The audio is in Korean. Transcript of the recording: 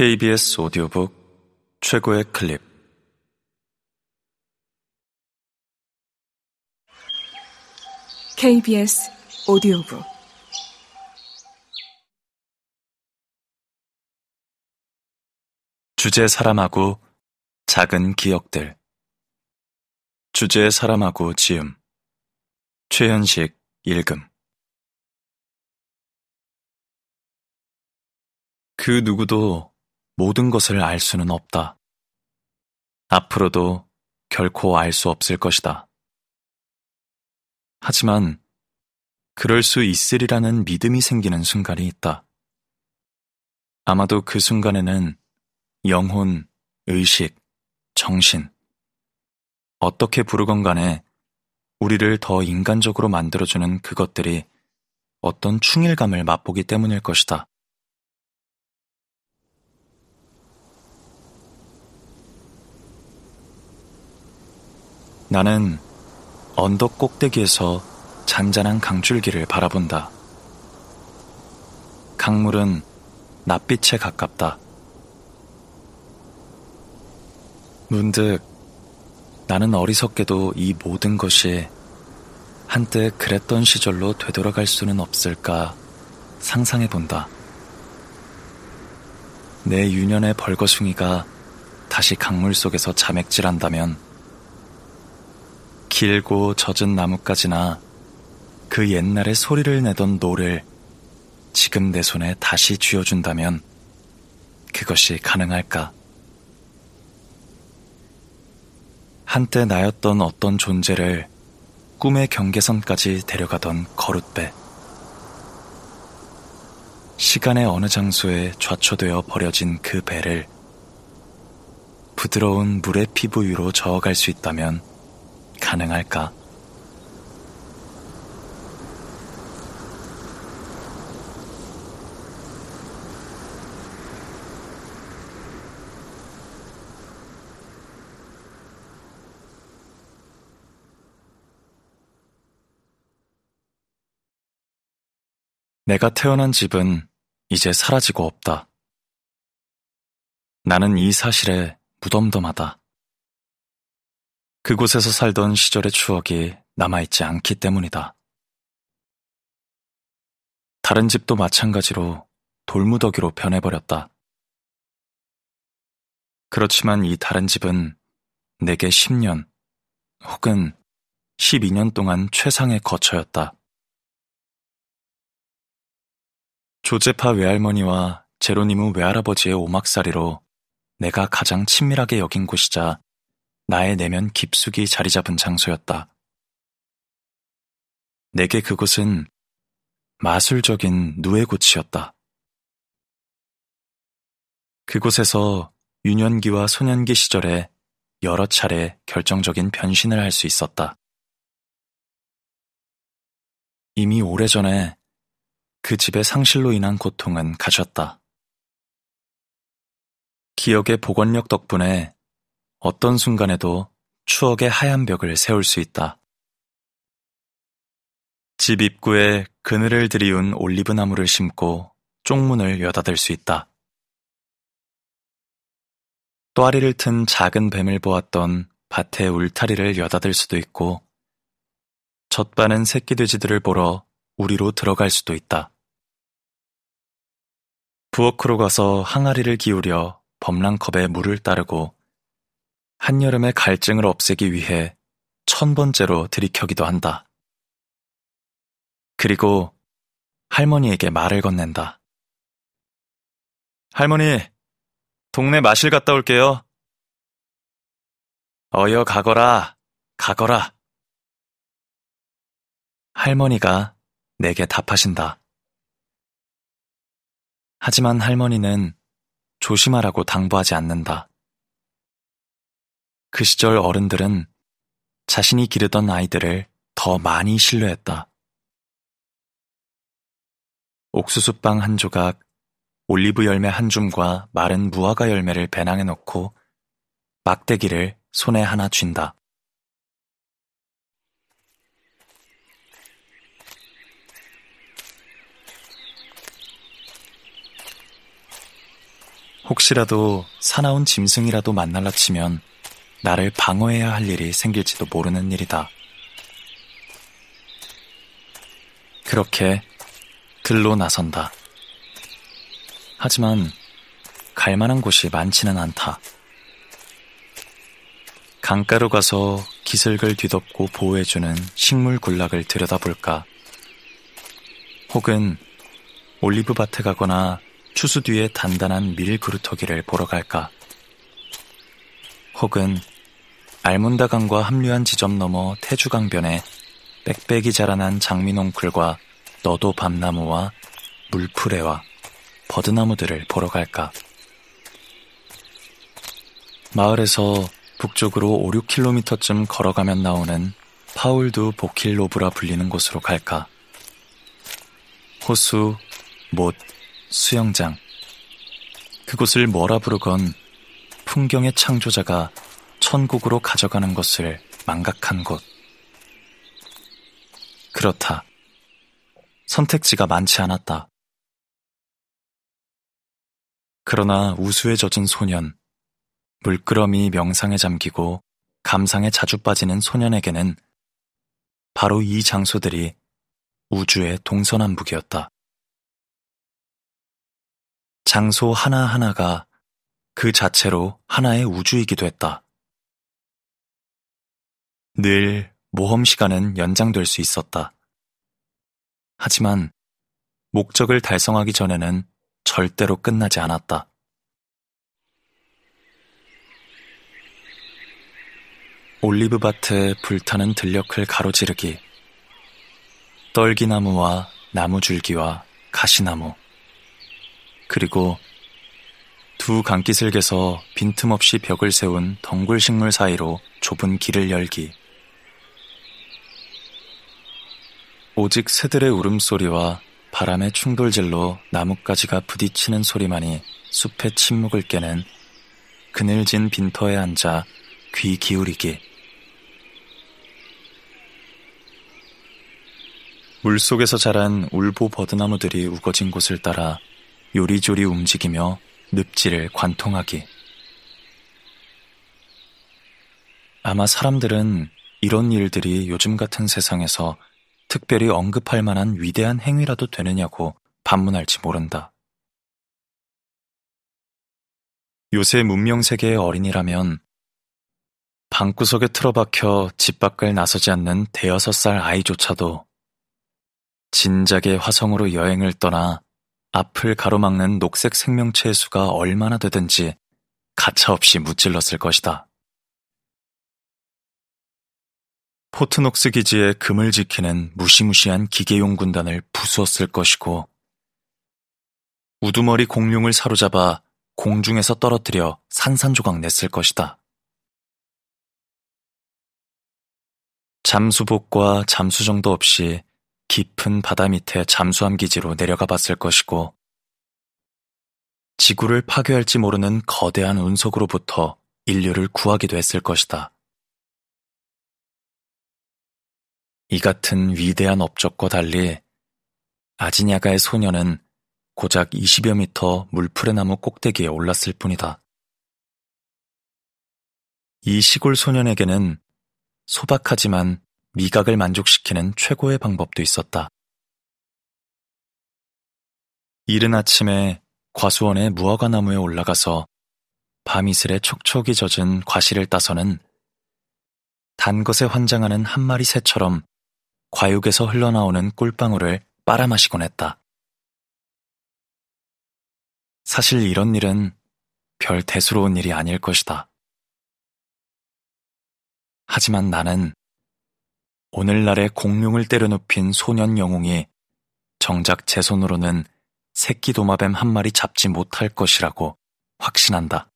KBS 오디오북 최고의 클립. KBS 오디오북. 주제 사람하고 작은 기억들. 주제 사람하고 지음. 최현식 읽음. 그 누구도 모든 것을 알 수는 없다. 앞으로도 결코 알 수 없을 것이다. 하지만 그럴 수 있으리라는 믿음이 생기는 순간이 있다. 아마도 그 순간에는 영혼, 의식, 정신, 어떻게 부르건 간에 우리를 더 인간적으로 만들어주는 그것들이 어떤 충일감을 맛보기 때문일 것이다. 나는 언덕 꼭대기에서 잔잔한 강줄기를 바라본다. 강물은 낯빛에 가깝다. 문득 나는 어리석게도 이 모든 것이 한때 그랬던 시절로 되돌아갈 수는 없을까 상상해 본다. 내 유년의 벌거숭이가 다시 강물 속에서 자맥질한다면 길고 젖은 나뭇가지나 그 옛날에 소리를 내던 노를 지금 내 손에 다시 쥐어준다면 그것이 가능할까? 한때 나였던 어떤 존재를 꿈의 경계선까지 데려가던 거룻배. 시간의 어느 장소에 좌초되어 버려진 그 배를 부드러운 물의 피부 위로 저어갈 수 있다면 가능할까? 내가 태어난 집은 이제 사라지고 없다. 나는 이 사실에 무덤덤하다. 그곳에서 살던 시절의 추억이 남아있지 않기 때문이다. 다른 집도 마찬가지로 돌무더기로 변해버렸다. 그렇지만 이 다른 집은 내게 10년 혹은 12년 동안 최상의 거처였다. 조제파 외할머니와 제로니무 외할아버지의 오막살이로 내가 가장 친밀하게 여긴 곳이자 나의 내면 깊숙이 자리 잡은 장소였다. 내게 그곳은 마술적인 누에고치였다. 그곳에서 유년기와 소년기 시절에 여러 차례 결정적인 변신을 할 수 있었다. 이미 오래전에 그 집의 상실로 인한 고통은 가셨다. 기억의 복원력 덕분에 어떤 순간에도 추억의 하얀 벽을 세울 수 있다. 집 입구에 그늘을 들이운 올리브 나무를 심고 쪽문을 여닫을 수 있다. 또아리를 튼 작은 뱀을 보았던 밭의 울타리를 여닫을 수도 있고, 젖바는 새끼 돼지들을 보러 우리로 들어갈 수도 있다. 부엌으로 가서 항아리를 기울여 범랑컵에 물을 따르고 한여름의 갈증을 없애기 위해 천 번째로 들이켜기도 한다. 그리고 할머니에게 말을 건넨다. 할머니, 동네 마실 갔다 올게요. 어여 가거라, 가거라. 할머니가 내게 답하신다. 하지만 할머니는 조심하라고 당부하지 않는다. 그 시절 어른들은 자신이 기르던 아이들을 더 많이 신뢰했다. 옥수수빵 한 조각, 올리브 열매 한 줌과 마른 무화과 열매를 배낭에 넣고 막대기를 손에 하나 쥔다. 혹시라도 사나운 짐승이라도 만날라 치면 나를 방어해야 할 일이 생길지도 모르는 일이다. 그렇게 들로 나선다. 하지만 갈 만한 곳이 많지는 않다. 강가로 가서 기슭을 뒤덮고 보호해주는 식물 군락을 들여다볼까? 혹은 올리브 밭에 가거나 추수 뒤에 단단한 밀 그루터기를 보러 갈까? 혹은 알문다강과 합류한 지점 너머 태주강변에 빽빽이 자라난 장미농풀과 너도 밤나무와 물풀레와 버드나무들을 보러 갈까? 마을에서 북쪽으로 5, 6km쯤 걸어가면 나오는 파울두 보킬로브라 불리는 곳으로 갈까? 호수, 못, 수영장. 그곳을 뭐라 부르건 풍경의 창조자가 천국으로 가져가는 것을 망각한 곳. 그렇다. 선택지가 많지 않았다. 그러나 우수에 젖은 소년, 물끄러미 명상에 잠기고 감상에 자주 빠지는 소년에게는 바로 이 장소들이 우주의 동서남북이었다. 장소 하나하나가 그 자체로 하나의 우주이기도 했다. 늘 모험 시간은 연장될 수 있었다. 하지만 목적을 달성하기 전에는 절대로 끝나지 않았다. 올리브밭에 불타는 들녘을 가로지르기, 떨기나무와 나무줄기와 가시나무, 그리고 두 강기슬개서 빈틈없이 벽을 세운 덩굴식물 사이로 좁은 길을 열기. 오직 새들의 울음소리와 바람의 충돌질로 나뭇가지가 부딪히는 소리만이 숲의 침묵을 깨는 그늘진 빈터에 앉아 귀 기울이기. 물속에서 자란 울보 버드나무들이 우거진 곳을 따라 요리조리 움직이며 늪지를 관통하기. 아마 사람들은 이런 일들이 요즘 같은 세상에서 특별히 언급할 만한 위대한 행위라도 되느냐고 반문할지 모른다. 요새 문명 세계의 어린이라면 방구석에 틀어박혀 집 밖을 나서지 않는 대여섯 살 아이조차도 진작에 화성으로 여행을 떠나 앞을 가로막는 녹색 생명체의 수가 얼마나 되든지 가차없이 무찔렀을 것이다. 포트녹스 기지의 금을 지키는 무시무시한 기계용 군단을 부수었을 것이고 우두머리 공룡을 사로잡아 공중에서 떨어뜨려 산산조각 냈을 것이다. 잠수복과 잠수정도 없이 깊은 바다 밑에 잠수함 기지로 내려가 봤을 것이고, 지구를 파괴할지 모르는 거대한 운석으로부터 인류를 구하기도 했을 것이다. 이 같은 위대한 업적과 달리 아지냐가의 소녀는 고작 20여 미터 물풀의 나무 꼭대기에 올랐을 뿐이다. 이 시골 소년에게는 소박하지만 미각을 만족시키는 최고의 방법도 있었다. 이른 아침에 과수원의 무화과 나무에 올라가서 밤이슬에 촉촉이 젖은 과실을 따서는 단 것에 환장하는 한 마리 새처럼 과육에서 흘러나오는 꿀방울을 빨아마시곤 했다. 사실 이런 일은 별 대수로운 일이 아닐 것이다. 하지만 나는 오늘날의 공룡을 때려눕힌 소년 영웅이 정작 제 손으로는 새끼 도마뱀 한 마리 잡지 못할 것이라고 확신한다.